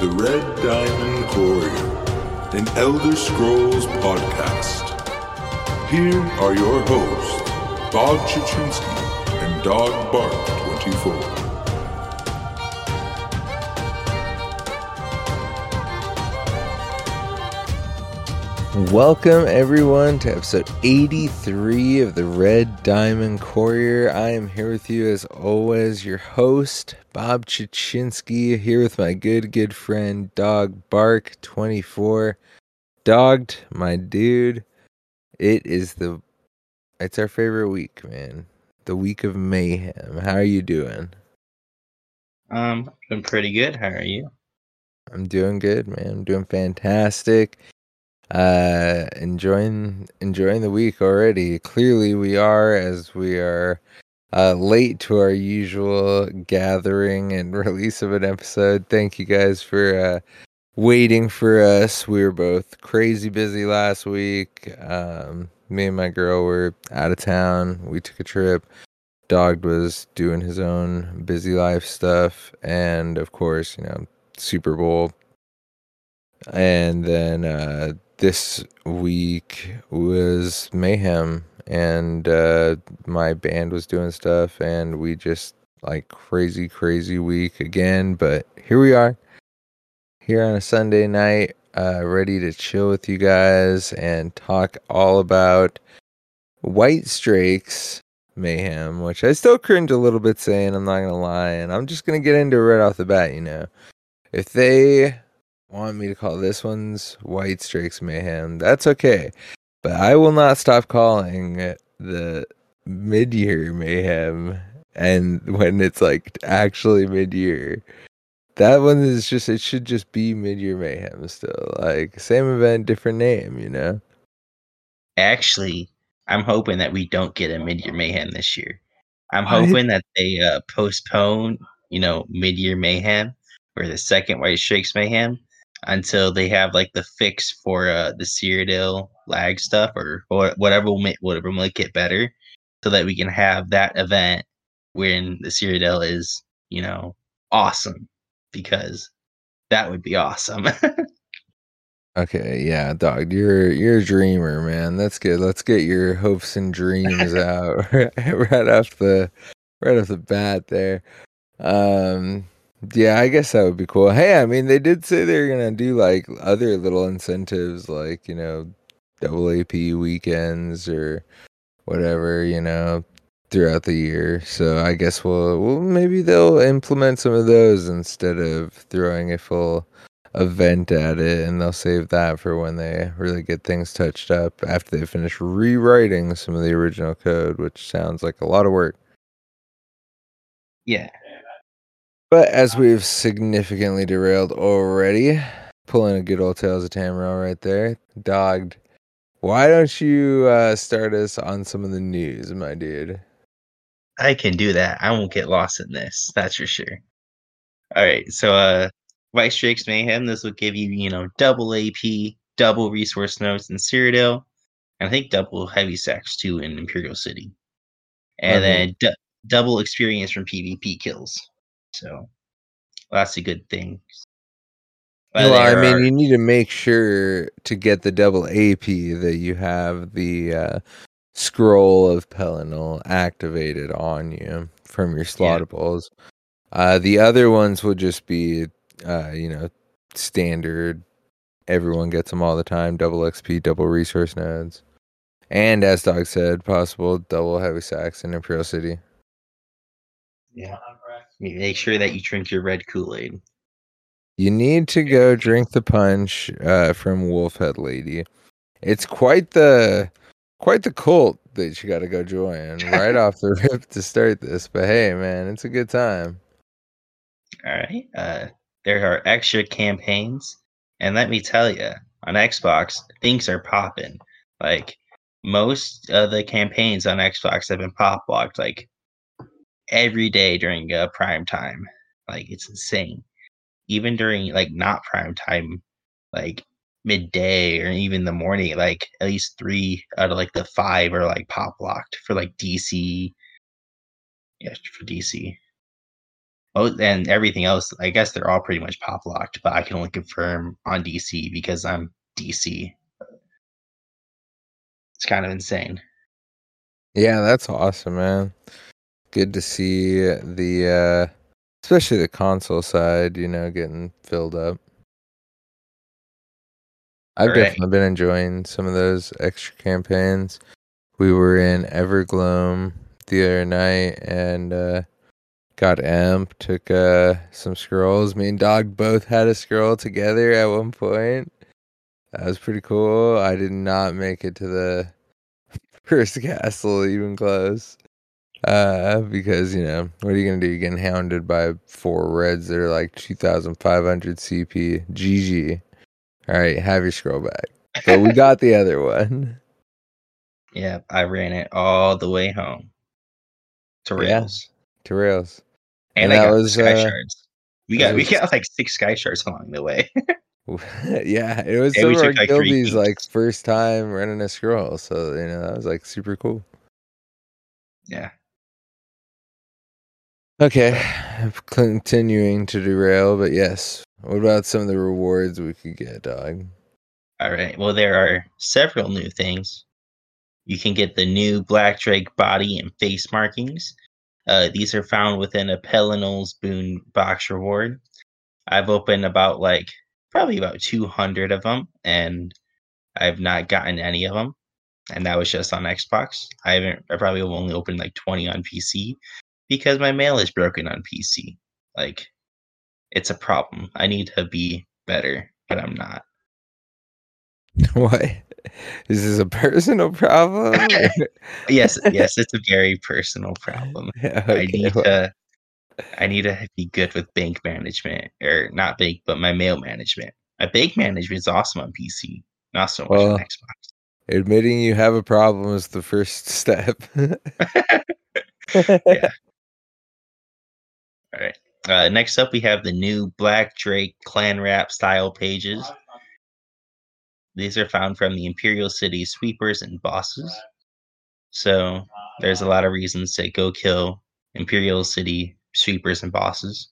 The Red Diamond Courier, an Elder Scrolls podcast. Here are your hosts, Bob Chichinske and Dog Bark 24. Welcome, everyone, to episode 83 of the Red Diamond Courier. I am here with you, as always, your host, Bob Chichinske, here with my good, good friend, Dog Bark24. Dogged, my dude, it is the, it's our favorite week, man. The week of mayhem. How are you doing? Um, I'm pretty good. How are you? I'm doing good, man. I'm doing fantastic uh enjoying enjoying the week already. Clearly we are as we are uh late to our usual gathering and release of an episode. Thank you guys for uh waiting for us. We were both crazy busy last week. Um me and my girl were out of town. We took a trip. Dog was doing his own busy life stuff. And of course you know super bowl and then uh this week was mayhem and uh my band was doing stuff and we just like crazy crazy week again but here we are here on a sunday night uh ready to chill with you guys and talk all about Whitestrakes mayhem which i still cringe a little bit saying i'm not gonna lie and i'm just gonna get into it right off the bat you know. If they want me to call this one's Whitestrakes Mayhem, that's okay. But I will not stop calling it the mid year mayhem and when it's like actually mid year. That one is just it should just be mid year mayhem still. Like same event, different name, you know? Actually, I'm hoping that we don't get a mid year mayhem this year. I'm hoping that they uh, postpone, you know, mid year mayhem or the second Whitestrakes mayhem until they have like the fix for uh, the Cyrodiil lag stuff or, or whatever will make whatever will make it better, so that we can have that event when the Cyrodiil is you know awesome because that would be awesome. okay, yeah, dog, you're you're a dreamer, man. That's good. Let's get your hopes and dreams out right off the right off the bat there. Um yeah, I guess that would be cool. Hey, I mean, they did say they're gonna do like other little incentives, like you know, double AP weekends or whatever, you know, throughout the year. So I guess we'll, well maybe they'll implement some of those instead of throwing a full event at it, and they'll save that for when they really get things touched up after they finish rewriting some of the original code, which sounds like a lot of work. Yeah, but as we've significantly derailed already, pulling a good old Tales of Tamriel right there, dogged. Why don't you uh, start us on some of the news, my dude? I can do that. I won't get lost in this. That's for sure. All right. So, uh, Whitestrakes Mayhem. This will give you, you know, double AP, double resource notes in Cyrodiil, and I think double heavy sacks too in Imperial City, and then d- double experience from PvP kills. So that's a good thing. well, I mean, are... you need to make sure to get the double AP that you have the uh, scroll of Pelinal activated on you from your slottables. Yeah. Uh, the other ones will just be, uh, you know, standard. Everyone gets them all the time. Double XP, double resource nodes, and as Dog said, possible double heavy sacks in Imperial City. Yeah. Make sure that you drink your red Kool Aid. You need to go drink the punch uh, from Wolfhead Lady. It's quite the quite the cult that you got to go join right off the rip to start this. But hey, man, it's a good time. All right. Uh, there are extra campaigns, and let me tell you, on Xbox, things are popping. Like most of the campaigns on Xbox have been pop blocked. Like every day during uh, prime time. Like it's insane. Even during like not prime time, like midday or even the morning, like at least three out of like the five are like pop locked for like DC. Yeah, for DC. Oh, and everything else, I guess they're all pretty much pop locked, but I can only confirm on DC because I'm DC. It's kind of insane. Yeah, that's awesome, man. Good to see the uh especially the console side, you know, getting filled up. I've Right. definitely been enjoying some of those extra campaigns. We were in Evergloam the other night and uh got Amp, took uh some scrolls. Me and Dog both had a scroll together at one point. That was pretty cool. I did not make it to the first castle even close. Uh, because you know, what are you gonna do? You're getting hounded by four reds that are like 2,500 CP. GG. All right, have your scroll back. But we got the other one. Yeah, I ran it all the way home to Yeah. rails, to rails. and, And I that got was, sky uh, shards. We got we was- got like six sky shards along the way. yeah, it was Yeah, some we of our like, like first time running a scroll, so you know that was like super cool. yeah, Okay, continuing to derail, but yes. What about some of the rewards we could get, dog? all right. Well, there are several new things. You can get the new Black Drake body and face markings. Uh, these are found within a Pelinal's Boon box reward. I've opened about like probably about 200 of them, and I've not gotten any of them. And that was just on Xbox. I haven't. I probably only opened like 20 on PC because my mail is broken on PC. Like, it's a problem. I need to be better, but I'm not. what? Is this a personal problem? Yes, yes, it's a very personal problem. Yeah, I need well, to I need to be good with bank management or not bank, but my mail management. My bank management is awesome on PC, not so much Well, on Xbox. admitting you have a problem is the first step. Yeah. All right. Uh, next up, we have the new Black Drake clan wrap style pages. These are found from the Imperial City sweepers and bosses. So there's a lot of reasons to go kill Imperial City sweepers and bosses.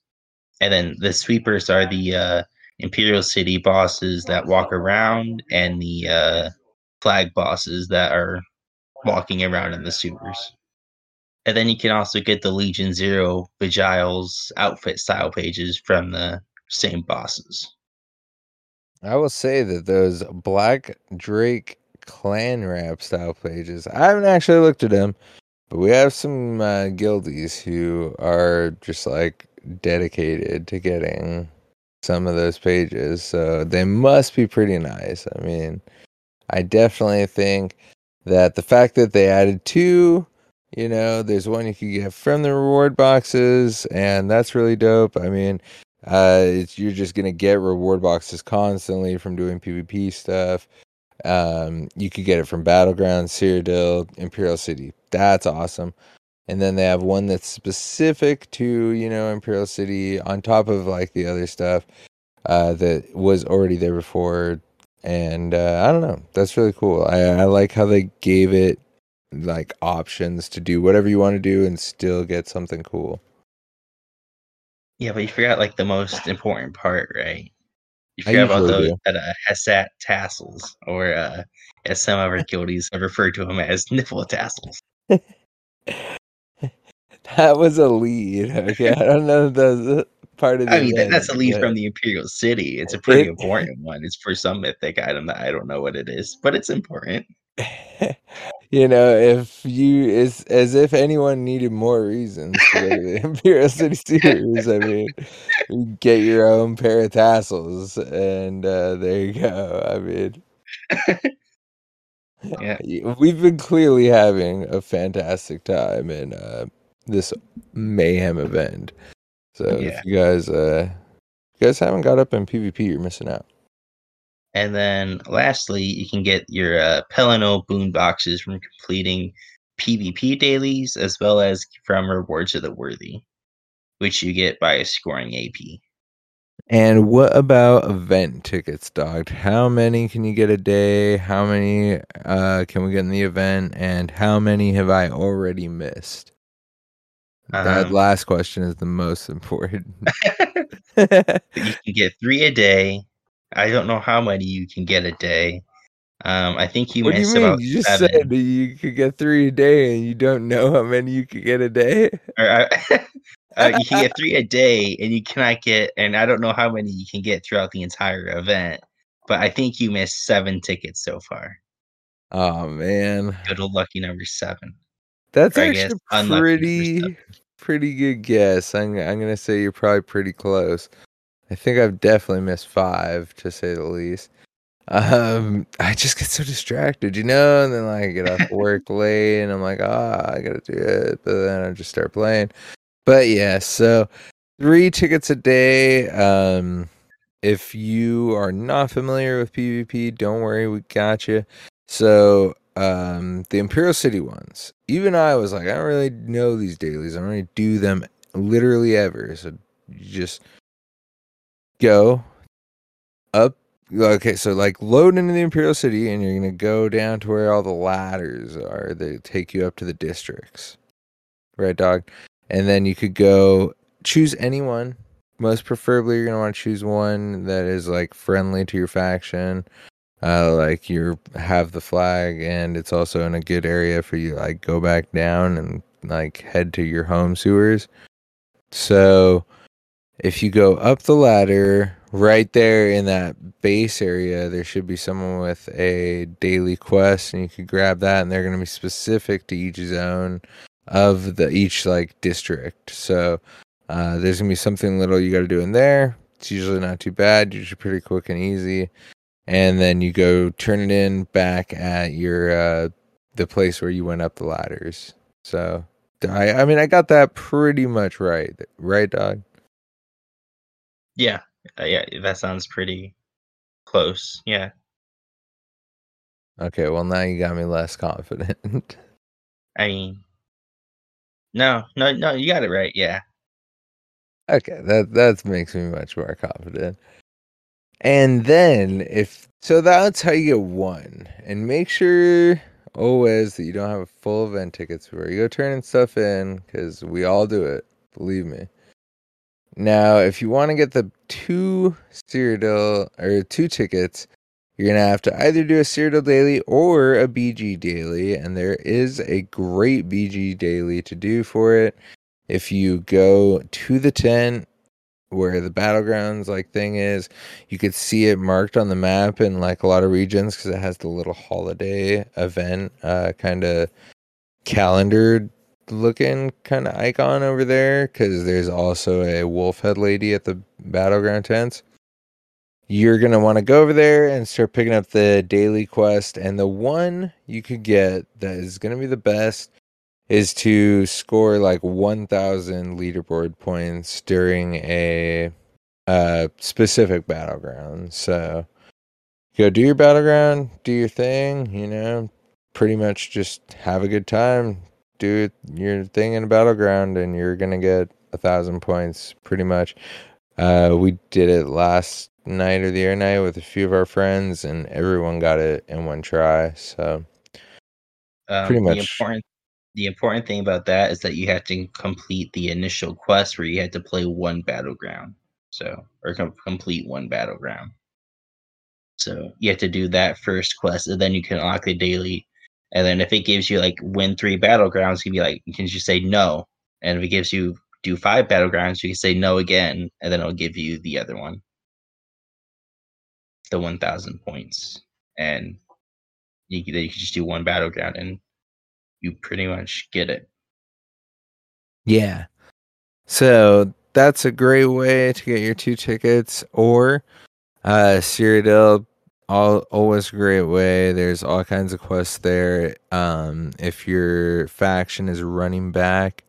And then the sweepers are the uh, Imperial City bosses that walk around, and the uh, flag bosses that are walking around in the sewers. And then you can also get the Legion Zero Vigiles outfit style pages from the same bosses. I will say that those Black Drake clan wrap style pages, I haven't actually looked at them, but we have some uh, guildies who are just like dedicated to getting some of those pages. So they must be pretty nice. I mean, I definitely think that the fact that they added two, you know, there's one you can get from the reward boxes, and that's really dope. I mean, uh, you're just gonna get reward boxes constantly from doing PvP stuff. Um, you could get it from Battleground, Cyrodiil, Imperial City. That's awesome. And then they have one that's specific to you know Imperial City on top of like the other stuff uh, that was already there before. And uh, I don't know, that's really cool. I, I like how they gave it like options to do whatever you want to do and still get something cool. Yeah, but you forgot like the most important part, right? You forgot about those that uh, Hesat tassels, or uh, as some of our guildies have referred to them as nipple tassels. That was a lead. Okay, I don't know that's part of the. I mean, that, that's a lead but from the Imperial City. It's a pretty important one. It's for some mythic item that I don't know what it is, but it's important. you know, if you it's as if anyone needed more reasons to go to the Imperial City Series. I mean, you get your own pair of tassels, and uh, there you go. I mean, Yeah. we've been clearly having a fantastic time in uh, this mayhem event. So Yeah. if you guys, uh, if you guys haven't got up in PvP, you're missing out. And then lastly, you can get your uh, Pelinal boon boxes from completing PvP dailies as well as from Rewards of the Worthy, which you get by scoring AP. And what about event tickets, dog? How many can you get a day? How many uh, can we get in the event? And how many have I already missed? that Um, last question is the most important. you can get three a day. I don't know how many you can get a day. Um, I think you what do you mean? about You just seven. said that you could get three a day, and you don't know how many you could get a day. Or, uh, uh, you can get three a day, and you cannot get. And I don't know how many you can get throughout the entire event. But I think you missed seven tickets so far. Oh man, Go to lucky number seven. that's Or actually pretty pretty good guess. I'm I'm gonna say you're probably pretty close. I think I've definitely missed five, to say the least. Um, I just get so distracted, you know, and then like I get off work late, and I'm like, ah, I gotta do it, but then I just start playing. But yeah, so three tickets a day. Um, if you are not familiar with PvP, don't worry, we got you. So, um, the Imperial City ones. Even I was like, I don't really know these dailies. I don't really do them literally ever. So you just go up. Okay, so like load into the Imperial City, and you're gonna go down to where all the ladders are. that take you up to the districts, right, dog? And then you could go choose anyone. Most preferably, you're gonna want to choose one that is like friendly to your faction. Uh, like you have the flag, and it's also in a good area for you. Like go back down and like head to your home sewers. So if you go up the ladder, right there in that base area, there should be someone with a daily quest, and you could grab that, and they're going to be specific to each zone of the each like district. So uh, there's gonna be something little you got to do in there. It's usually not too bad, usually pretty quick and easy. And then you go turn it in back at your uh, the place where you went up the ladders. So I I mean I got that pretty much right, right, dog? Yeah, uh, yeah, that sounds pretty close. Yeah. Okay, well now you got me less confident. I mean, no, no, no, you got it right. Yeah. Okay, that that makes me much more confident. And then if so that's how you get one. And make sure always that you don't have a full event tickets before you go turning stuff in, because we all do it, believe me. Now, if you want to get the two Cyrodiil or two tickets, you're gonna have to either do a Cyrodiil daily or a BG daily, and there is a great BG daily to do for it. If you go to the tent where the battlegrounds like thing is, you could see it marked on the map in like a lot of regions because it has the little holiday event uh, kind of calendar looking kind of icon over there because there's also a wolf head lady at the battleground tents. You're going to want to go over there and start picking up the daily quest and the one you could get that is going to be the best is to score like 1000 leaderboard points during a uh, specific battleground. So go do your battleground do your thing you know pretty much just have a good time do your thing in a battleground and you're gonna get a thousand points pretty much uh, we did it last night or the other night with a few of our friends and everyone got it in one try so Um, Pretty The much. important, the important thing about that is that you have to complete the initial quest where you had to play one battleground. So, or com- complete one battleground. So you have to do that first quest, and then you can unlock the daily. And then if it gives you like win three battlegrounds, you can be like, you can just say no. And if it gives you do five battlegrounds, you can say no again, and then it'll give you the other one, the one thousand points, and you then you can just do one battleground, and you pretty much get it. Yeah. So that's a great way to get your two tickets or uh Cyrodiil all always a great way. There's all kinds of quests there. Um if your faction is running back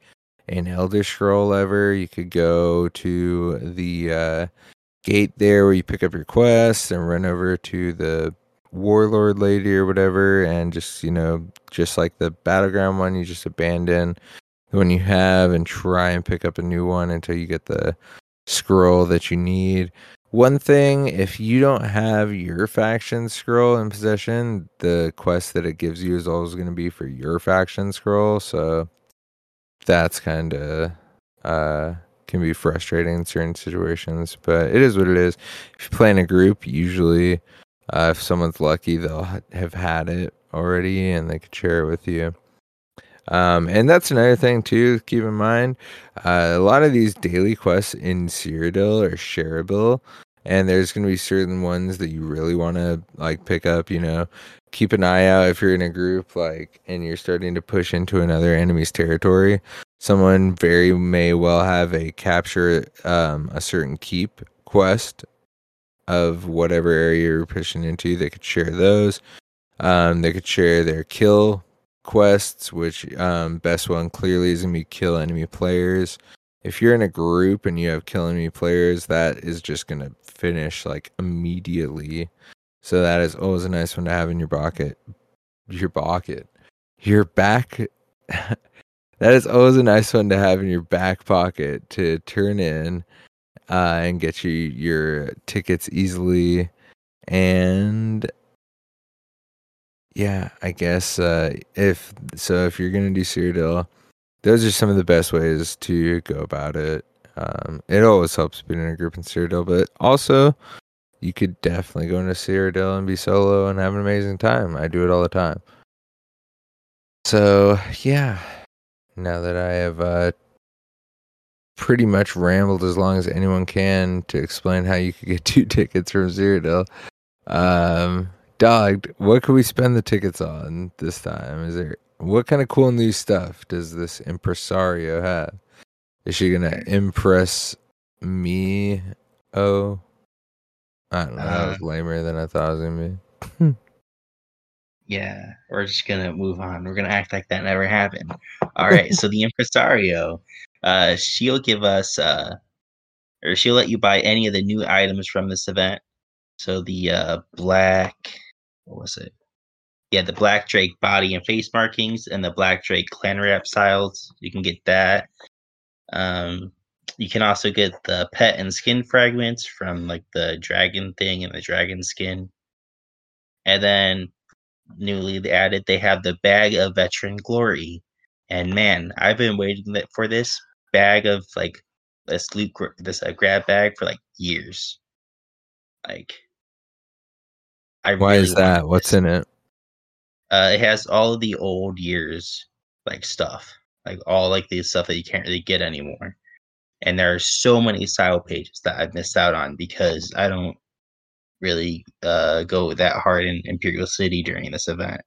an Elder Scroll ever, you could go to the uh gate there where you pick up your quests and run over to the warlord lady or whatever and just you know just like the battleground one you just abandon the one you have and try and pick up a new one until you get the scroll that you need. One thing, if you don't have your faction scroll in possession, the quest that it gives you is always going to be for your faction scroll. So that's kind of uh can be frustrating in certain situations, but it is what it is. If you play in a group, usually uh, if someone's lucky, they'll have had it already and they could share it with you. Um, and that's another thing too. Keep in mind, uh, a lot of these daily quests in Cyrodiil are shareable, and there's going to be certain ones that you really want to like pick up. You know, keep an eye out if you're in a group like and you're starting to push into another enemy's territory. Someone very may well have a capture um, a certain keep quest of whatever area you're pushing into. They could share those. Um, they could share their kill quests, which um, best one clearly is gonna be kill enemy players. If you're in a group and you have kill enemy players, that is just gonna finish like immediately. So that is always a nice one to have in your pocket. Your pocket. Your back. that is always a nice one to have in your back pocket to turn in uh, and get you your tickets easily. And yeah, I guess uh, if so, if you're gonna do Cyrodiil, those are some of the best ways to go about it. Um, it always helps being in a group in Cyrodiil, but also you could definitely go into Cyrodiil and be solo and have an amazing time. I do it all the time. So yeah, now that I have uh, pretty much rambled as long as anyone can to explain how you could get two tickets from Cyrodiil. Um, Dog, what could we spend the tickets on this time? Is there what kind of cool new stuff does this impresario have? Is she gonna impress me? Oh, I don't know. that was uh, lamer than I thought it was gonna be. yeah, we're just gonna move on. We're gonna act like that never happened. All right. so the impresario, uh, she'll give us, uh, or she'll let you buy any of the new items from this event. So the uh, black what was it? Yeah, the Black Drake body and face markings and the Black Drake clan wrap styles. You can get that. Um, you can also get the pet and skin fragments from like the dragon thing and the dragon skin. And then newly added, they have the bag of veteran glory. And man, I've been waiting for this bag of like this loot, this uh, grab bag for like years. Like I Why really is that? What's in it? Uh, it has all of the old years like stuff, like all like the stuff that you can't really get anymore. And there are so many style pages that I've missed out on because I don't really uh, go that hard in Imperial City during this event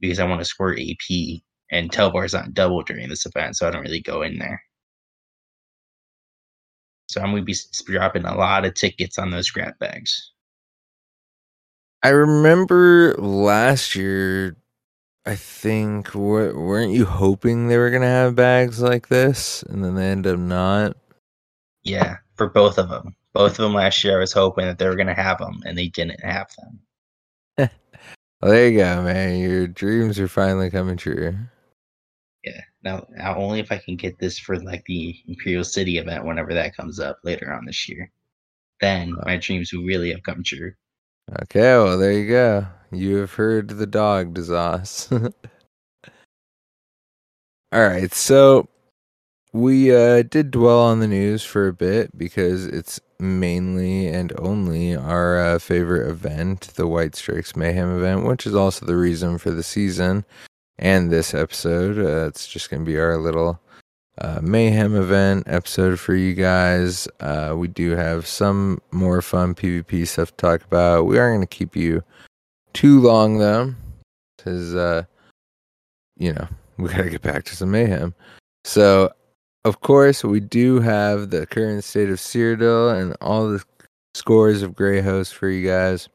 because I want to score AP and Telvar's not double during this event, so I don't really go in there. So I'm gonna be dropping a lot of tickets on those grab bags. I remember last year, I think, weren't you hoping they were going to have bags like this? And then they end up not? Yeah, for both of them. Both of them last year, I was hoping that they were going to have them, and they didn't have them. well, there you go, man. Your dreams are finally coming true. Yeah. Now, now, only if I can get this for like the Imperial City event whenever that comes up later on this year, then my dreams will really have come true. Okay, well there you go. You have heard the dog, Dazas. All right, so we uh, did dwell on the news for a bit because it's mainly and only our uh, favorite event, the Whitestrakes Mayhem event, which is also the reason for the season and this episode. Uh, it's just going to be our little uh, mayhem event episode for you guys. Uh, we do have some more fun PvP stuff to talk about. We aren't going to keep you too long though, because uh, you know we got to get back to some mayhem. So, of course, we do have the current state of Cyrodiil and all the scores of Gray Host for you guys.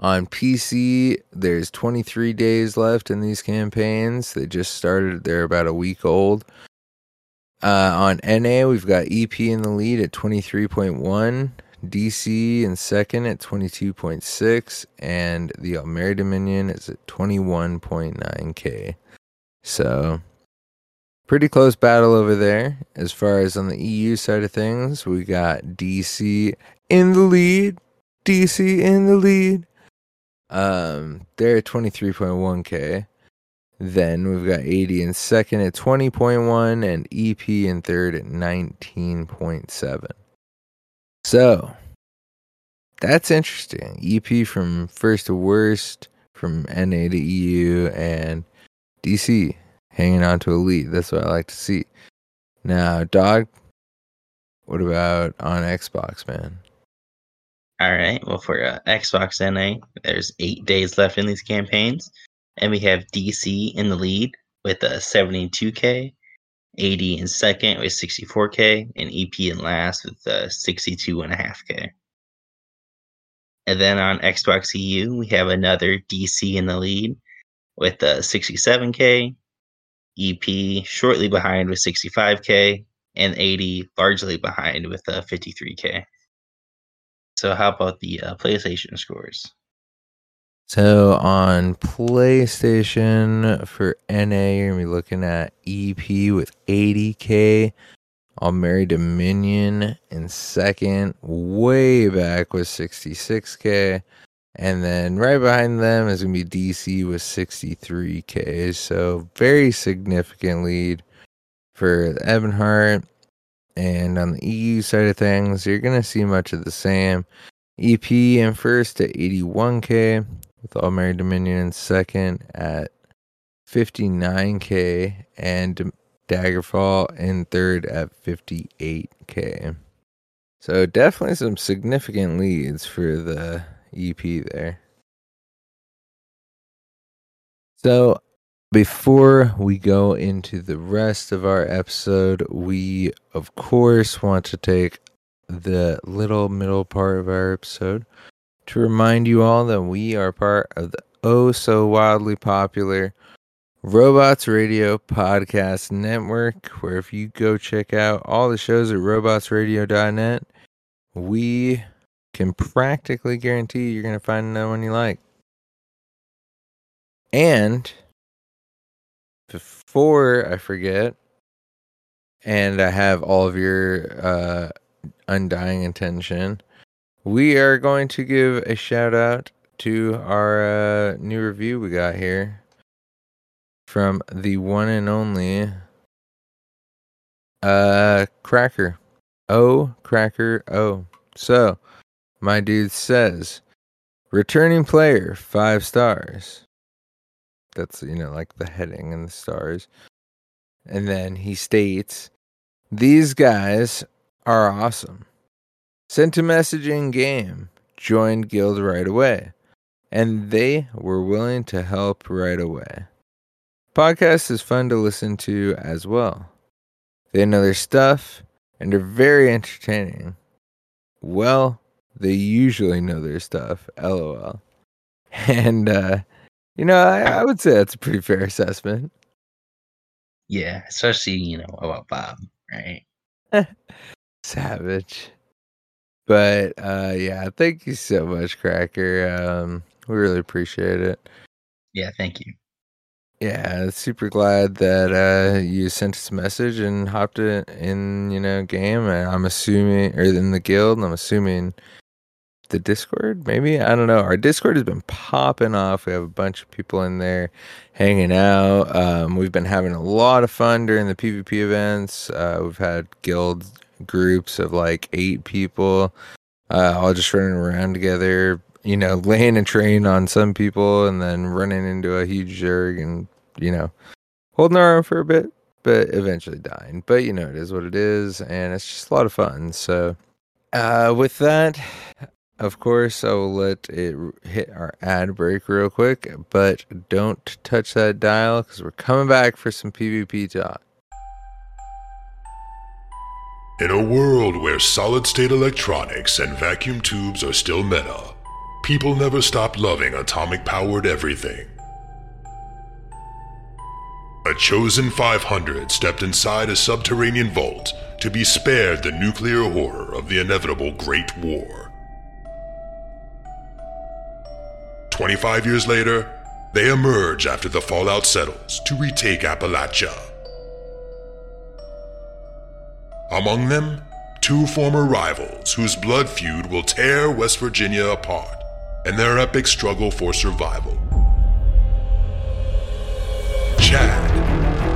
On PC, there's 23 days left in these campaigns. They just started, they're about a week old. Uh, on NA, we've got EP in the lead at 23.1, DC in second at 22.6, and the Aldmeri Dominion is at 21.9k. So, pretty close battle over there. As far as on the EU side of things, we got DC in the lead. DC in the lead. Um, they're at 23.1k. Then we've got AD in second at 20.1 and EP in third at 19.7. So that's interesting. EP from first to worst, from NA to EU, and DC hanging on to elite. That's what I like to see. Now, dog, what about on Xbox, man? All right. Well, for uh, Xbox NA, there's eight days left in these campaigns, and we have DC in the lead with a 72k, AD in second with 64k, and EP in last with uh, 62.5k. And then on Xbox EU, we have another DC in the lead with a 67k, EP shortly behind with 65k, and AD largely behind with a 53k. So how about the uh, PlayStation scores? So on PlayStation for NA, you're gonna be looking at EP with 80k. Aldmeri Dominion in second, way back with 66k. And then right behind them is gonna be DC with 63k. So very significant lead for the Ebonheart. And on the EU side of things, you're going to see much of the same. EP in first at 81k, with Aldmeri Dominion in second at 59k, and Daggerfall in third at 58k. So definitely some significant leads for the EP there. So before we go into the rest of our episode, we of course want to take the little middle part of our episode to remind you all that we are part of the oh so wildly popular Robots Radio Podcast Network, where if you go check out all the shows at robotsradio.net, we can practically guarantee you're going to find another one you like. And before I forget, and I have all of your uh, undying attention, we are going to give a shout out to our uh, new review we got here from the one and only uh Cracker. Oh, Cracker. Oh. So, my dude says, returning player, five stars. That's, you know, like the heading and the stars. And then he states, These guys are awesome. Sent a message in game, joined guild right away, and they were willing to help right away. Podcast is fun to listen to as well. They know their stuff and are very entertaining. Well, they usually know their stuff, lol. And uh you know, I, I would say that's a pretty fair assessment. Yeah, especially, you know, about Bob, right? Savage. But uh yeah, thank you so much, Cracker. Um we really appreciate it. Yeah, thank you. Yeah, super glad that uh you sent us a message and hopped it in, you know, game. And I'm assuming or in the guild, I'm assuming the Discord, maybe I don't know. Our Discord has been popping off. We have a bunch of people in there hanging out. Um, we've been having a lot of fun during the PvP events. Uh, we've had guild groups of like eight people, uh, all just running around together. You know, laying a train on some people and then running into a huge jerk and you know holding our own for a bit, but eventually dying. But you know, it is what it is, and it's just a lot of fun. So. Uh, with that, of course, I will let it hit our ad break real quick, but don't touch that dial because we're coming back for some PvP talk. In a world where solid state electronics and vacuum tubes are still meta, people never stop loving atomic powered everything. A chosen 500 stepped inside a subterranean vault to be spared the nuclear horror of the inevitable Great War. 25 years later, they emerge after the fallout settles to retake Appalachia. Among them, two former rivals whose blood feud will tear West Virginia apart in their epic struggle for survival. Chad,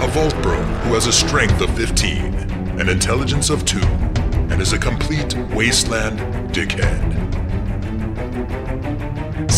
a vault bro who has a strength of 15, an intelligence of 2, and is a complete wasteland dickhead.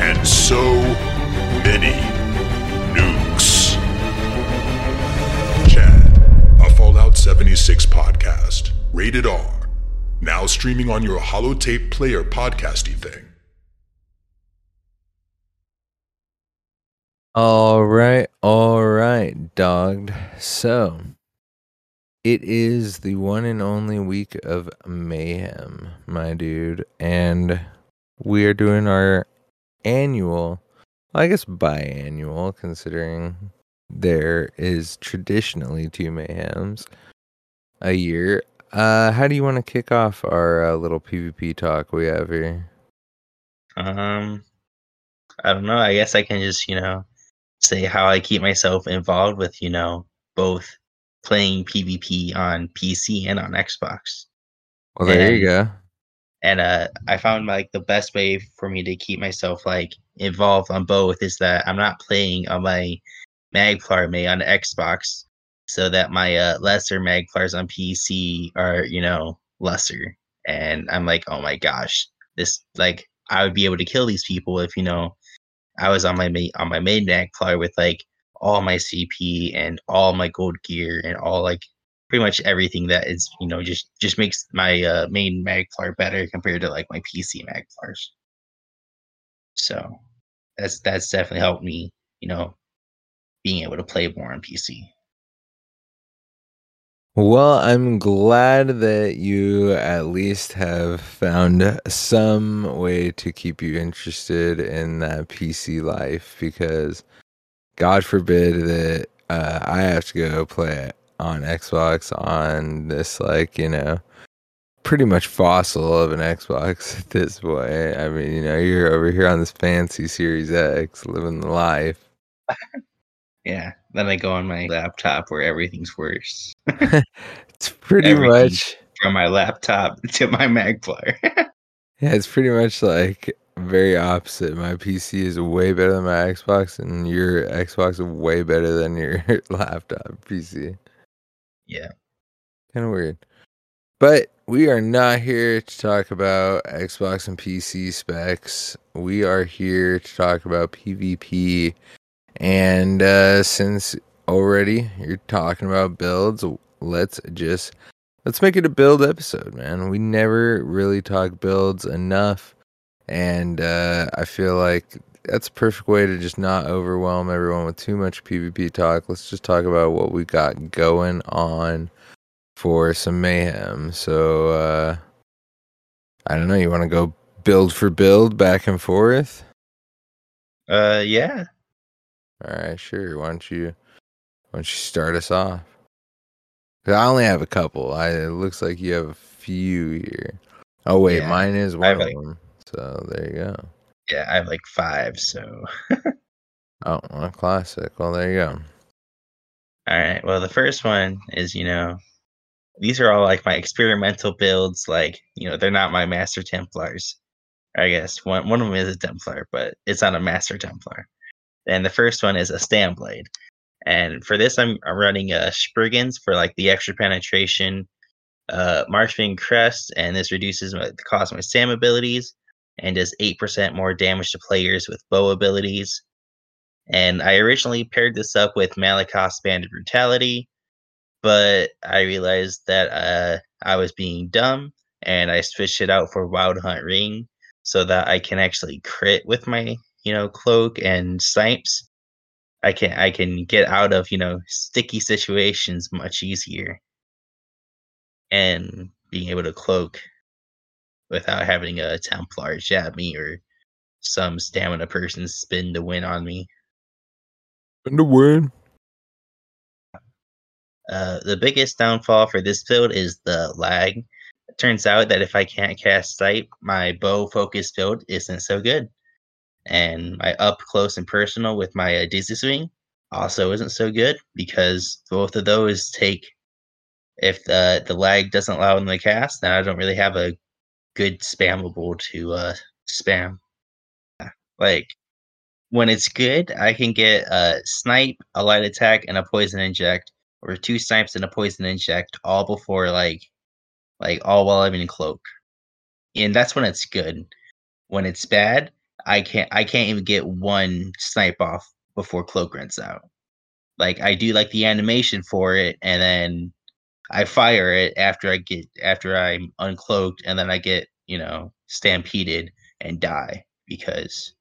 and so many nukes. Chad, a Fallout 76 podcast, rated R, now streaming on your holotape player podcasty thing. All right, all right, dogged. So, it is the one and only week of mayhem, my dude, and we are doing our annual, I guess biannual, considering there is traditionally two mayhems a year. Uh, how do you want to kick off our uh, little PvP talk we have here? Um, I don't know. I guess I can just, you know, say how I keep myself involved with, you know, both playing PvP on PC and on Xbox. Well, there you go. And uh I found like the best way for me to keep myself like involved on both is that I'm not playing on my Magplar on Xbox so that my uh lesser Magplars on PC are, you know, lesser. And I'm like, oh my gosh, this like I would be able to kill these people if, you know, I was on my on my main Magplar with like all my CP and all my gold gear and all like pretty much everything that is you know just just makes my uh, main Magplar better compared to like my PC Magplars. So that's that's definitely helped me, you know, being able to play more on PC. Well, I'm glad that you at least have found some way to keep you interested in that PC life because God forbid that uh, I have to go play on Xbox on this, like, you know, pretty much fossil of an Xbox at this point. I mean, you know, you're over here on this fancy Series X living the life. Yeah. Then I go on my laptop where everything's worse. It's pretty Everything. much. From my laptop to my Magplar. Yeah, it's pretty much like very opposite. My PC is way better than my Xbox, and your Xbox is way better than your laptop PC. Yeah. Kind of weird. But we are not here to talk about Xbox and PC specs. We are here to talk about PvP. And uh, since already you're talking about builds, let's just let's make it a build episode, man. We never really talk builds enough. And uh, I feel like that's a perfect way to just not overwhelm everyone with too much PvP talk. Let's just talk about what we got going on for some mayhem. So uh I don't know, you want to go build for build back and forth? Uh yeah. All right, sure. Why don't you why don't you start us off? I only have a couple. I it looks like you have a few here. Oh wait, Yeah, mine is one of like- them. So there you go. Yeah, I have like five, so Oh, well, classic. Well, there you go. All right. Well, the first one is, you know, these are all like my experimental builds. Like, you know, they're not my master Templars. I guess one one of them is a Templar, but it's not a master Templar. And the first one is a Stam Blade. And for this, I'm, I'm running a Spriggans for like the extra penetration, uh, Marksman's Crest, and this reduces my, the cost of my Stam abilities and does 8% more damage to players with bow abilities. And I originally paired this up with Malakos Banded Brutality, but I realized that uh, I was being dumb and I switched it out for Wild Hunt Ring so that I can actually crit with my, you know, cloak and snipes. I can I can get out of, you know, sticky situations much easier. And being able to cloak without having a Templar jab me or some stamina person spin the win on me. Spin the win. Uh, the biggest downfall for this build is the lag. It turns out that if I can't cast sight, my bow focus build isn't so good. And my up close and personal with my uh, dizzy swing also isn't so good because both of those take if the the lag doesn't allow them to cast, then I don't really have a good spammable to uh, spam. Like when it's good, I can get a snipe, a light attack, and a poison inject, or two snipes and a poison inject, all before like like all while I'm in cloak. And that's when it's good. When it's bad, I can't I can't even get one snipe off before cloak runs out. Like I do like the animation for it, and then I fire it after I get after I'm uncloaked, and then I get you know stampeded and die because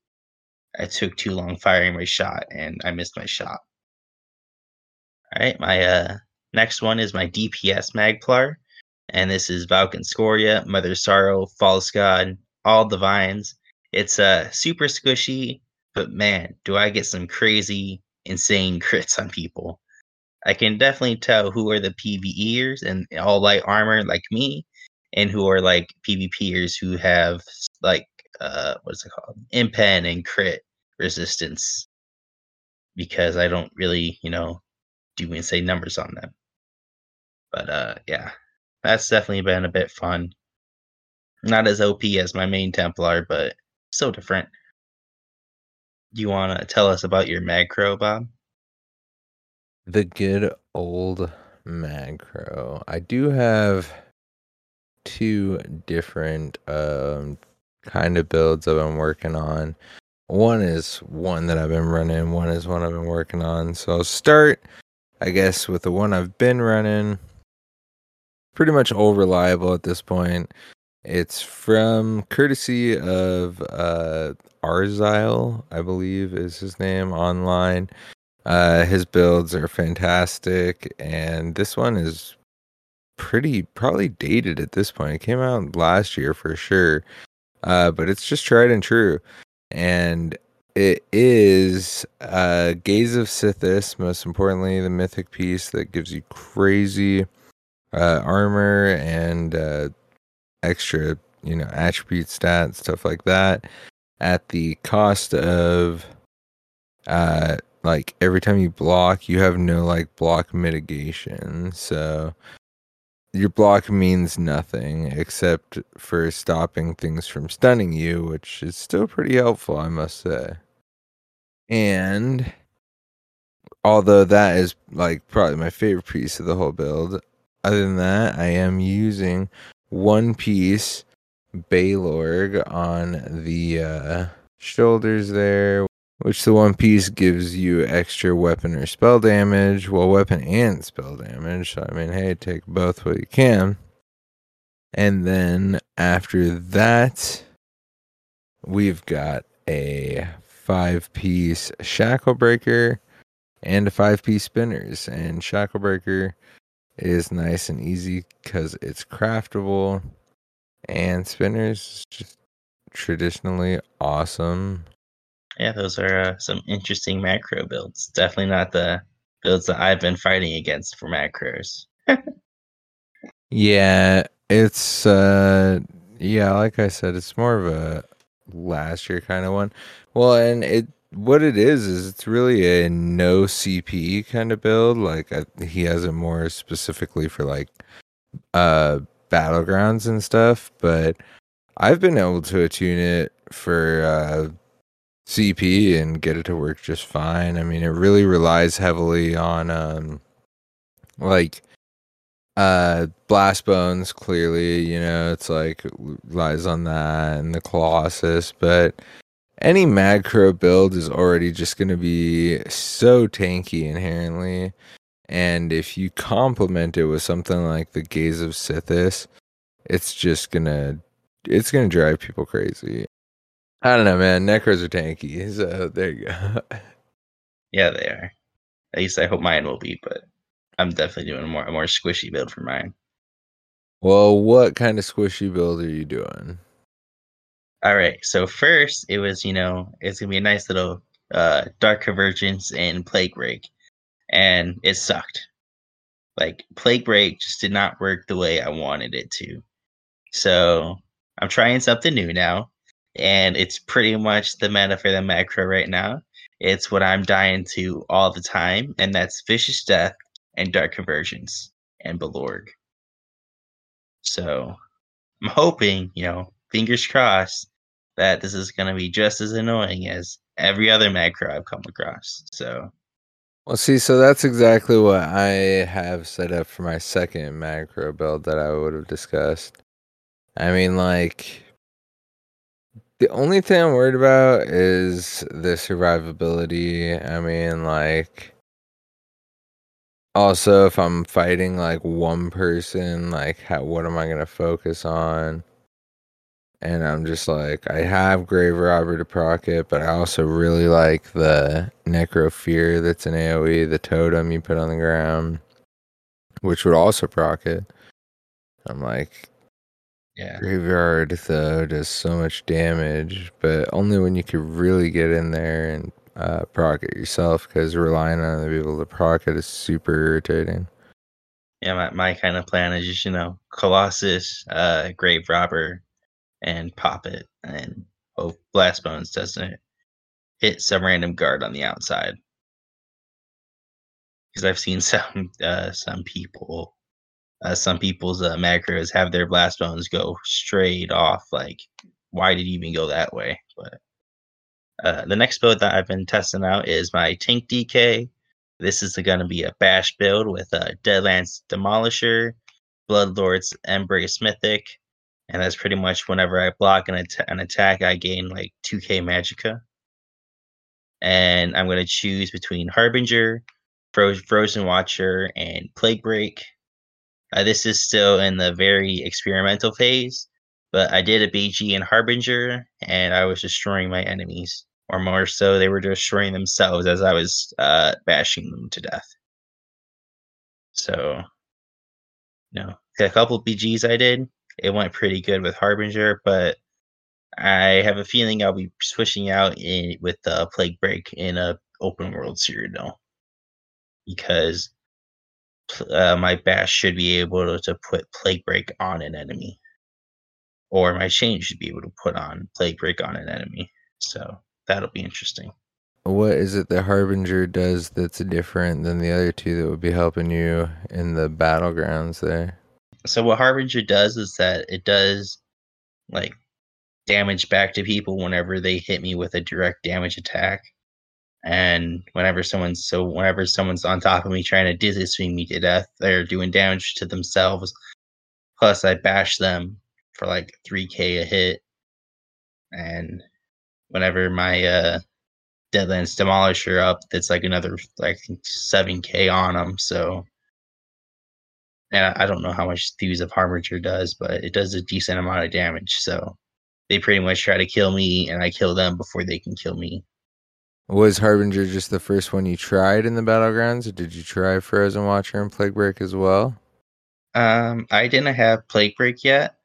I took too long firing my shot and I missed my shot. All right, my uh next one is my DPS Magplar, and this is Valkyn Skoria, Mother Sorrow, False God, all divines. It's uh super squishy, but man, do I get some crazy, insane crits on people. I can definitely tell who are the PvEers and all light armor like me, and who are like PvPers who have like uh what's it called? Impen and crit resistance. Because I don't really, you know, do insane numbers on them. But uh yeah. That's definitely been a bit fun. Not as OP as my main Templar, but so different. Do you want to tell us about your Magcro, Bob? The good old macro. I do have two different um, kind of builds I've been working on. One is one that I've been running, one is one I've been working on. So I'll start, I guess, with the one I've been running. Pretty much all reliable at this point. It's from courtesy of uh, Arzile, I believe is his name online. Uh, his builds are fantastic, and this one is pretty probably dated at this point. It came out last year for sure, uh, but it's just tried and true, and it is uh, Gaze of Sithis. Most importantly, the mythic piece that gives you crazy uh, armor and uh, extra, you know, attribute stats, stuff like that, at the cost of uh like every time you block, you have no like block mitigation. So your block means nothing except for stopping things from stunning you, which is still pretty helpful, I must say. And although that is like probably my favorite piece of the whole build, other than that, I am using one piece Balorgh on the uh, shoulders there which the one piece gives you extra weapon or spell damage, well, weapon and spell damage. So, I mean, hey, take both what you can. And then after that, we've got a five piece shackle breaker and a five piece spinners. And shackle breaker is nice and easy because it's craftable, and spinners is just traditionally awesome yeah, those are uh, some interesting macro builds. Definitely not the builds that I've been fighting against for macros. yeah, it's uh yeah, like I said, it's more of a last year kind of one. Well, and it what it is is it's really a no CP kind of build. Like uh, he has it more specifically for like uh battlegrounds and stuff, but I've been able to attune it for uh CP and get it to work just fine. I mean, it really relies heavily on um like uh blast bones clearly, you know, it's like relies on that and the colossus, but any Magcro build is already just going to be so tanky inherently. And if you complement it with something like the Gaze of Sithis, it's just gonna it's gonna drive people crazy. I don't know, man. Necros are tanky, so there you go. yeah, they are. At least I hope mine will be, but I'm definitely doing a more a more squishy build for mine. Well, what kind of squishy build are you doing? All right. So first, it was you know it's gonna be a nice little uh, dark convergence and plague break, and it sucked. like Plague Break just did not work the way I wanted it to. So I'm trying something new now, and it's pretty much the meta for the macro right now. It's what I'm dying to all the time, and that's Vicious Death and Dark Convergence and Balorgh. So I'm hoping, you know, fingers crossed, that this is going to be just as annoying as every other macro I've come across. So, well, see, so that's exactly what I have set up for my second macro build that I would have discussed. I mean, like, the only thing I'm worried about is the survivability. I mean, like, also if I'm fighting like one person, like, how, what am I gonna focus on? And I'm just like, I have Grave Robber to proc it, but I also really like the Necro Fear that's an AoE, the totem you put on the ground, which would also proc it. I'm like, yeah. Graveyard though does so much damage, but only when you could really get in there and uh, proc it yourself. Because relying on other people to proc it is super irritating. Yeah, my, my kind of plan is just you know Colossus, uh, Grave Robber, and pop it, and hope Blast Bones doesn't hit some random guard on the outside. Because I've seen some uh, some people uh, some people's uh, macros have their blast bones go straight off. Like, why did you even go that way? But uh, the next build that I've been testing out is my Tank DK. This is going to be a bash build with a Deadlands Demolisher, Bloodlord's Embrace Mythic, and that's pretty much whenever I block an, at- an attack, I gain like 2k Magicka. And I'm going to choose between Harbinger, Fro- Frozen Watcher, and Plague Break uh, this is still in the very experimental phase, but I did a BG in Harbinger, and I was destroying my enemies, or more so, they were destroying themselves as I was uh, bashing them to death. So, you know, a couple BGs I did, it went pretty good with Harbinger, but I have a feeling I'll be switching out in, with uh, Plague Break in a open world Cyrodiil because uh, my bash should be able to, put plague break on an enemy, or my chain should be able to put on plague break on an enemy. So that'll be interesting. What is it that Harbinger does that's different than the other two that would be helping you in the battlegrounds there? So what Harbinger does is that it does like damage back to people whenever they hit me with a direct damage attack. And whenever someone's so whenever someone's on top of me trying to dizzy swing me to death, they're doing damage to themselves. Plus, I bash them for like three k a hit. And whenever my uh, Deadlands Demolisher up, that's like another like seven k on them. So, and I don't know how much Thieves of Harbinger does, but it does a decent amount of damage. So, they pretty much try to kill me, and I kill them before they can kill me. Was Harbinger just the first one you tried in the battlegrounds, or did you try Frozen Watcher and Plague Break as well? Um, I didn't have Plague Break yet.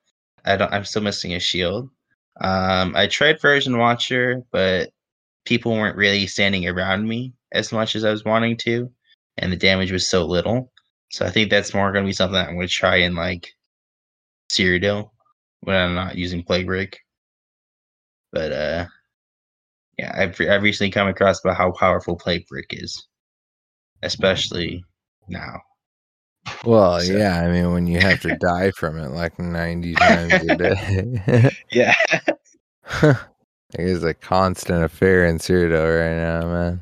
I don't. I'm still missing a shield. Um, I tried Frozen Watcher, but people weren't really standing around me as much as I was wanting to, and the damage was so little. So I think that's more going to be something I'm going to try in like Cyrodiil when I'm not using Plague Break. But uh, yeah, I've I've recently come across about how powerful Plague Break is, especially now. Well, so. yeah, I mean, when you have to die from it like 90 times a day. yeah. it is a constant affair in Cyrodiil right now, man.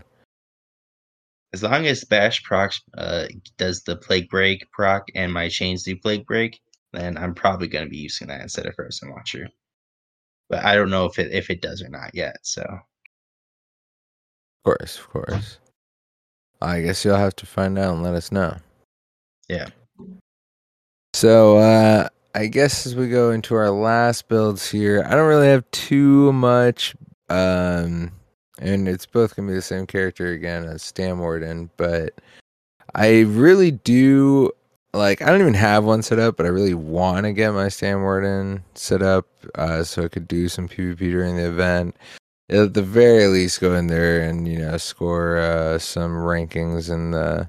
As long as Bash proc uh, does the Plague Break proc and my chains do Plague Break, then I'm probably going to be using that instead of Frozen Watcher. But I don't know if it if it does or not yet. So course, of course. I guess you'll have to find out and let us know. Yeah. So, uh, I guess as we go into our last builds here, I don't really have too much, um, and it's both gonna be the same character again as Stam Warden, but I really do like. I don't even have one set up, but I really want to get my Stam Warden set up uh, so I could do some PvP during the event at the very least go in there and you know score uh, some rankings in the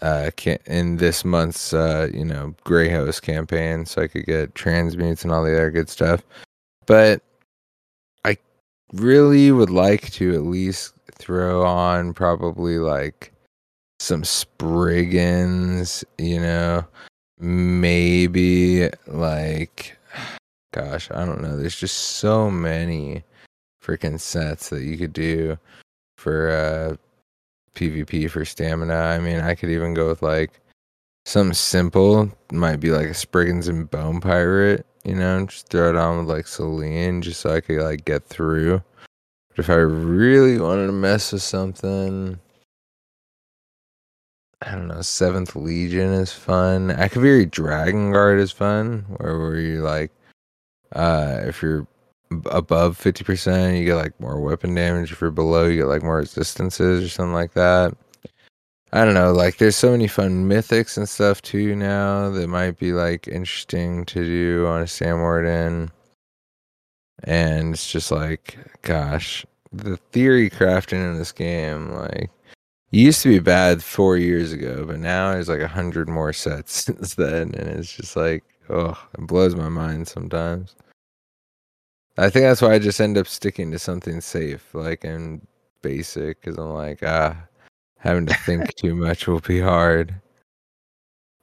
uh in this month's uh you know gray host campaign so i could get transmutes and all the other good stuff. But i really would like to at least throw on probably like some spriggans you know maybe like gosh i don't know there's just so many freaking sets that you could do for uh PvP for stamina. I mean, I could even go with like something simple. Might be like a Spriggans and Bone Pirate, you know, just throw it on with like Selene just so I could like get through. But if I really wanted to mess with something, I don't know, Seventh Legion is fun. Akaviri Dragon Guard is fun, where where you like uh if you're above 50%, you get like more weapon damage. If you're below, you get like more resistances or something like that. I don't know, like there's so many fun mythics and stuff too now that might be like interesting to do on a Sam Warden. And it's just like, gosh, the theory crafting in this game, like used to be bad four years ago, but now there's like a hundred more sets since then, and it's just like, oh, it blows my mind sometimes. I think that's why I just end up sticking to something safe, like and basic, because I'm like, ah, having to think too much will be hard.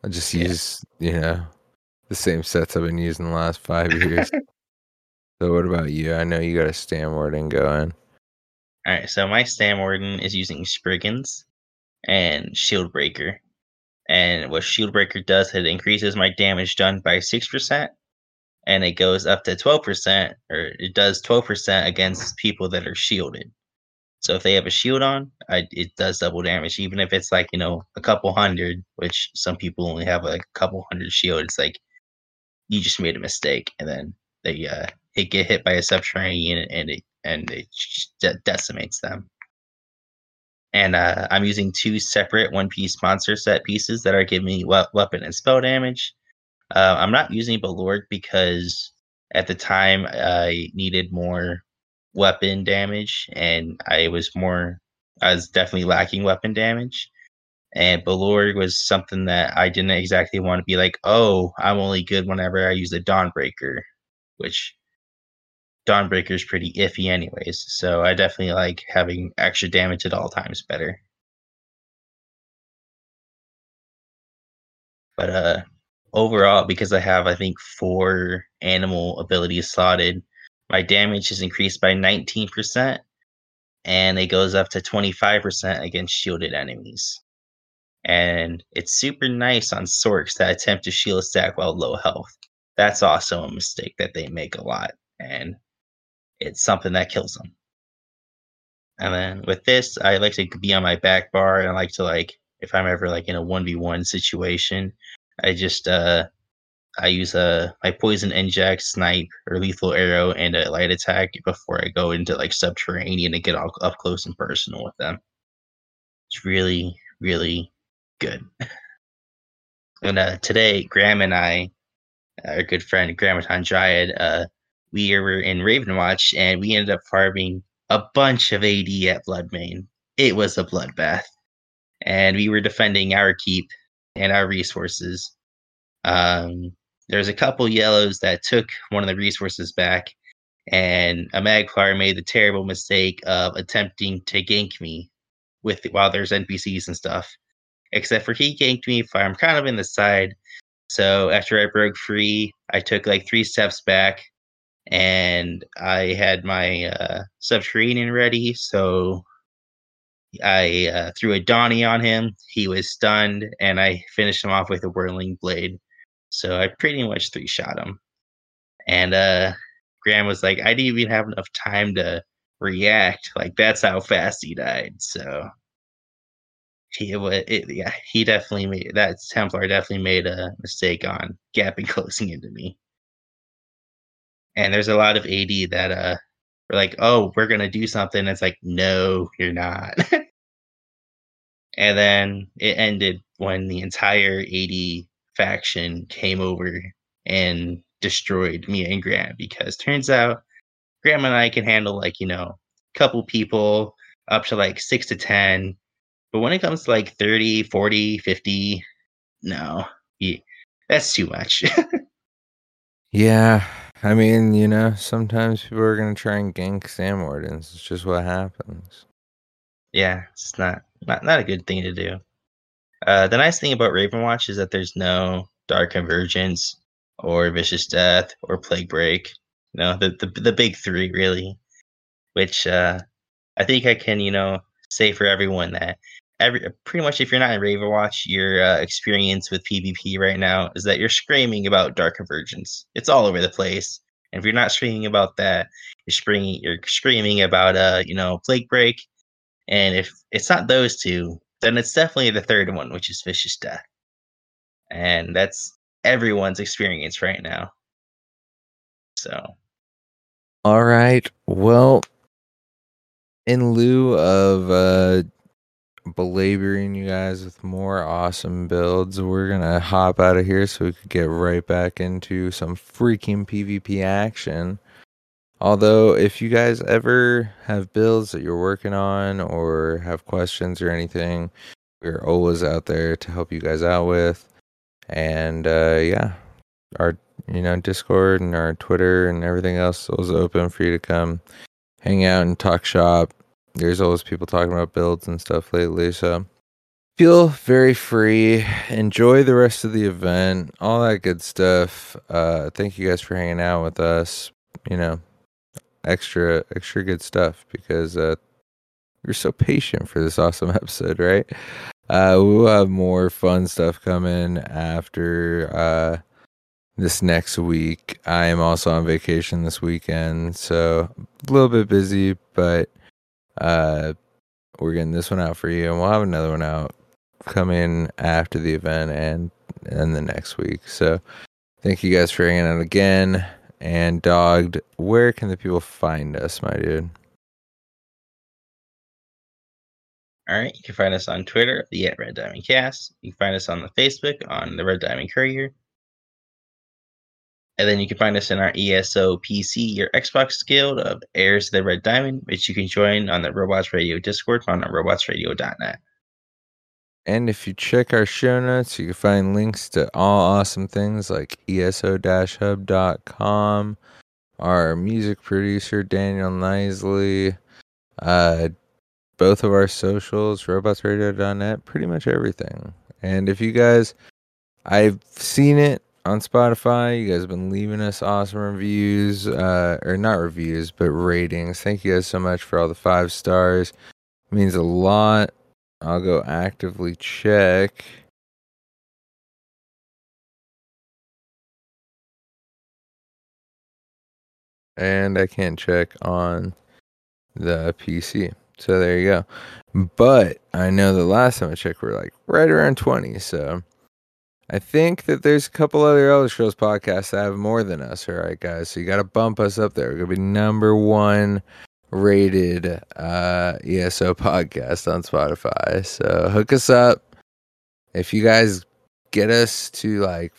I just yeah. use, you know, the same sets I've been using the last five years. so, what about you? I know you got a Stam Warden going. All right, so my Stam Warden is using Spriggans and Shield Breaker. And what Shield Breaker does, it increases my damage done by 6% and it goes up to 12% or it does 12% against people that are shielded. So if they have a shield on I, it does double damage even if it's like you know a couple hundred which some people only have like a couple hundred shield it's like you just made a mistake and then they uh it get hit by a subterranean and it and it de- decimates them. And uh, I'm using two separate one piece monster set pieces that are giving me we- weapon and spell damage uh, I'm not using Balorgh because at the time I needed more weapon damage, and I was more, I was definitely lacking weapon damage. And Balorgh was something that I didn't exactly want to be like, oh, I'm only good whenever I use the Dawnbreaker, which Dawnbreaker is pretty iffy, anyways. So I definitely like having extra damage at all times better. But uh, overall, because I have, I think, four animal abilities slotted, my damage is increased by 19%, and it goes up to 25% against shielded enemies. And it's super nice on Sorks that attempt to shield stack while low health. That's also a mistake that they make a lot, and it's something that kills them. And then with this, I like to be on my back bar, and I like to like if I'm ever like in a one v one situation, I just uh I use a my poison inject, snipe, or lethal arrow, and a light attack before I go into like subterranean and get all up close and personal with them. It's really, really good. and uh, today, Graham and I, our good friend Grammaton Dryad, uh, we were in Ravenwatch and we ended up farming a bunch of AD at Bloodmane. It was a bloodbath. And we were defending our keep and our resources. Um, there's a couple yellows that took one of the resources back, and a magplar made the terrible mistake of attempting to gank me with while there's NPCs and stuff. Except for he ganked me I'm kind of in the side. So after I broke free, I took like three steps back, and I had my uh, subterranean ready. So I uh, threw a Donny on him. He was stunned, and I finished him off with a whirling blade. So I pretty much three shot him. And uh, Graham was like, I didn't even have enough time to react. Like that's how fast he died. So he was, yeah, he definitely made that Templar definitely made a mistake on gapping closing into me. And there's a lot of AD that uh we're like, oh, we're gonna do something. It's like, no, you're not. and then it ended when the entire AD faction came over and destroyed me and Grant because turns out Graham and I can handle like, you know, a couple people up to like six to ten. But when it comes to like 30, 40, 50, no, yeah, that's too much. Yeah, I mean, you know, sometimes people are gonna try and gank Sam Wardens. It's just what happens. Yeah, it's not, not not a good thing to do. Uh, the nice thing about Ravenwatch is that there's no Dark Convergence or Vicious Death or Plague Break. No, the, the the big three really, which uh, I think I can you know say for everyone that every pretty much if you're not in Ravenwatch, your uh, experience with PvP right now is that you're screaming about Dark Convergence. It's all over the place. And if you're not screaming about that, you're screaming you're screaming about uh you know Plague Break. And if it's not those two, then it's definitely the third one, which is Vicious Death. And that's everyone's experience right now. So All right. Well, in lieu of uh belaboring you guys with more awesome builds, we're gonna hop out of here so we could get right back into some freaking PvP action. Although, if you guys ever have builds that you're working on or have questions or anything, we're always out there to help you guys out with. And uh, yeah, our you know Discord and our Twitter and everything else is open for you to come hang out and talk shop. There's always people talking about builds and stuff lately, so feel very free. Enjoy the rest of the event, all that good stuff. Uh, thank you guys for hanging out with us. You know, extra extra good stuff because uh, you're so patient for this awesome episode, right? Uh, we'll have more fun stuff coming after uh, this next week. I am also on vacation this weekend, so a little bit busy, but uh, we're getting this one out for you, and we'll have another one out coming after the event and and the next week. So thank you guys for hanging out again. And dogged, where can the people find us, my dude? All right, you can find us on Twitter, the at Red Diamond Cast. You can find us on the Facebook on the Red Diamond Courier. And then you can find us in our ESO PC, your Xbox Guild of Heirs to the Red Diamond, which you can join on the Robots Radio Discord on robotsradio.net. And if you check our show notes, you can find links to all awesome things like E eso-hub.com, our music producer, Daniel Knisley, uh, both of our socials, robotsradio.net, pretty much everything. And if you guys, I've seen it on Spotify. You guys have been leaving us awesome reviews, uh, or not reviews, but ratings. Thank you guys so much for all the five stars. It means a lot. I'll go actively check. And I can't check on the PC. So there you go. But I know the last time I checked, we're like right around 20. So I think that there's a couple other Elder Scrolls podcasts that have more than us. All right, guys. So you got to bump us up there. We're going to be number one rated uh, ESO podcast on Spotify. So hook us up. If you guys get us to like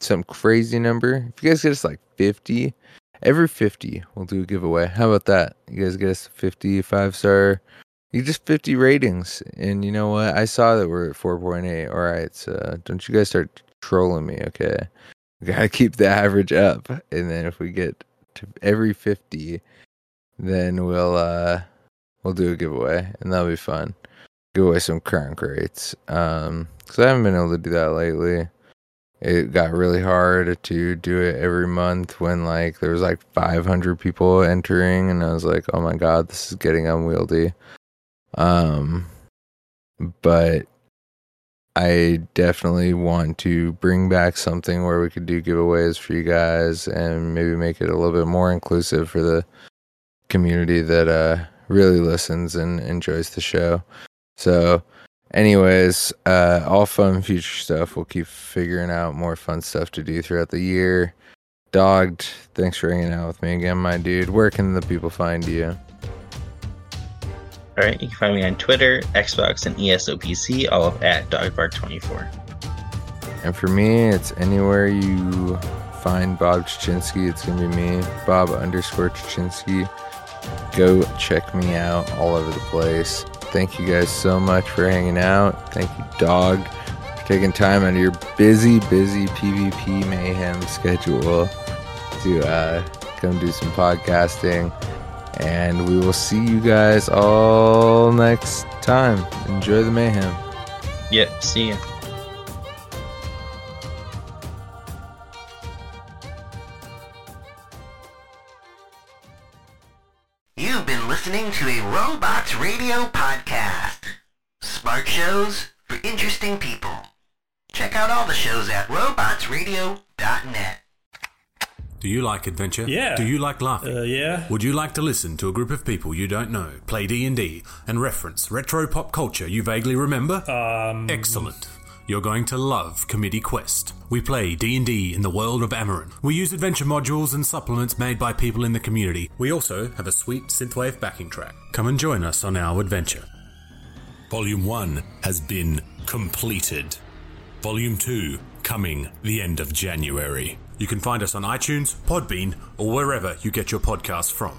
some crazy number, if you guys get us like 50, every 50, we'll do a giveaway. How about that? You guys get us 50 five star. You just 50 ratings. And you know what? I saw that we're at 4.8. All right. So don't you guys start trolling me, okay? We got to keep the average up. And then if we get to every 50, then we'll uh we'll do a giveaway and that'll be fun. Give away some current rates. Um because I haven't been able to do that lately. It got really hard to do it every month when like there was like 500 people entering and I was like, "Oh my god, this is getting unwieldy." Um but I definitely want to bring back something where we could do giveaways for you guys and maybe make it a little bit more inclusive for the community that uh really listens and enjoys the show. So anyways, uh all fun future stuff. We'll keep figuring out more fun stuff to do throughout the year. Dogged, thanks for hanging out with me again, my dude. Where can the people find you? All right, you can find me on Twitter, Xbox, and ESOPC, all of at Dogbark24. And for me, it's anywhere you find Bob Chichinske. It's gonna be me, Bob underscore Chichinske. Go check me out all over the place. thank you guys so much for hanging out. Thank you, Dog, for taking time out of your busy, busy PvP mayhem schedule to uh, come do some podcasting. And we will see you guys all next time. Enjoy the mayhem. Yep. See ya. Robots Radio podcast. Smart shows for interesting people. Check out all the shows at robotsradio.net. Do you like adventure? Yeah. Do you like laughing? Uh, yeah. Would you like to listen to a group of people you don't know play D&D and reference retro pop culture you vaguely remember? Um, Excellent. You're going to love Committee Quest. We play D&D in the world of Amarin. We use adventure modules and supplements made by people in the community. We also have a sweet synthwave backing track. Come and join us on our adventure. Volume 1 has been completed. Volume 2 coming the end of January. You can find us on iTunes, Podbean, or wherever you get your podcasts from.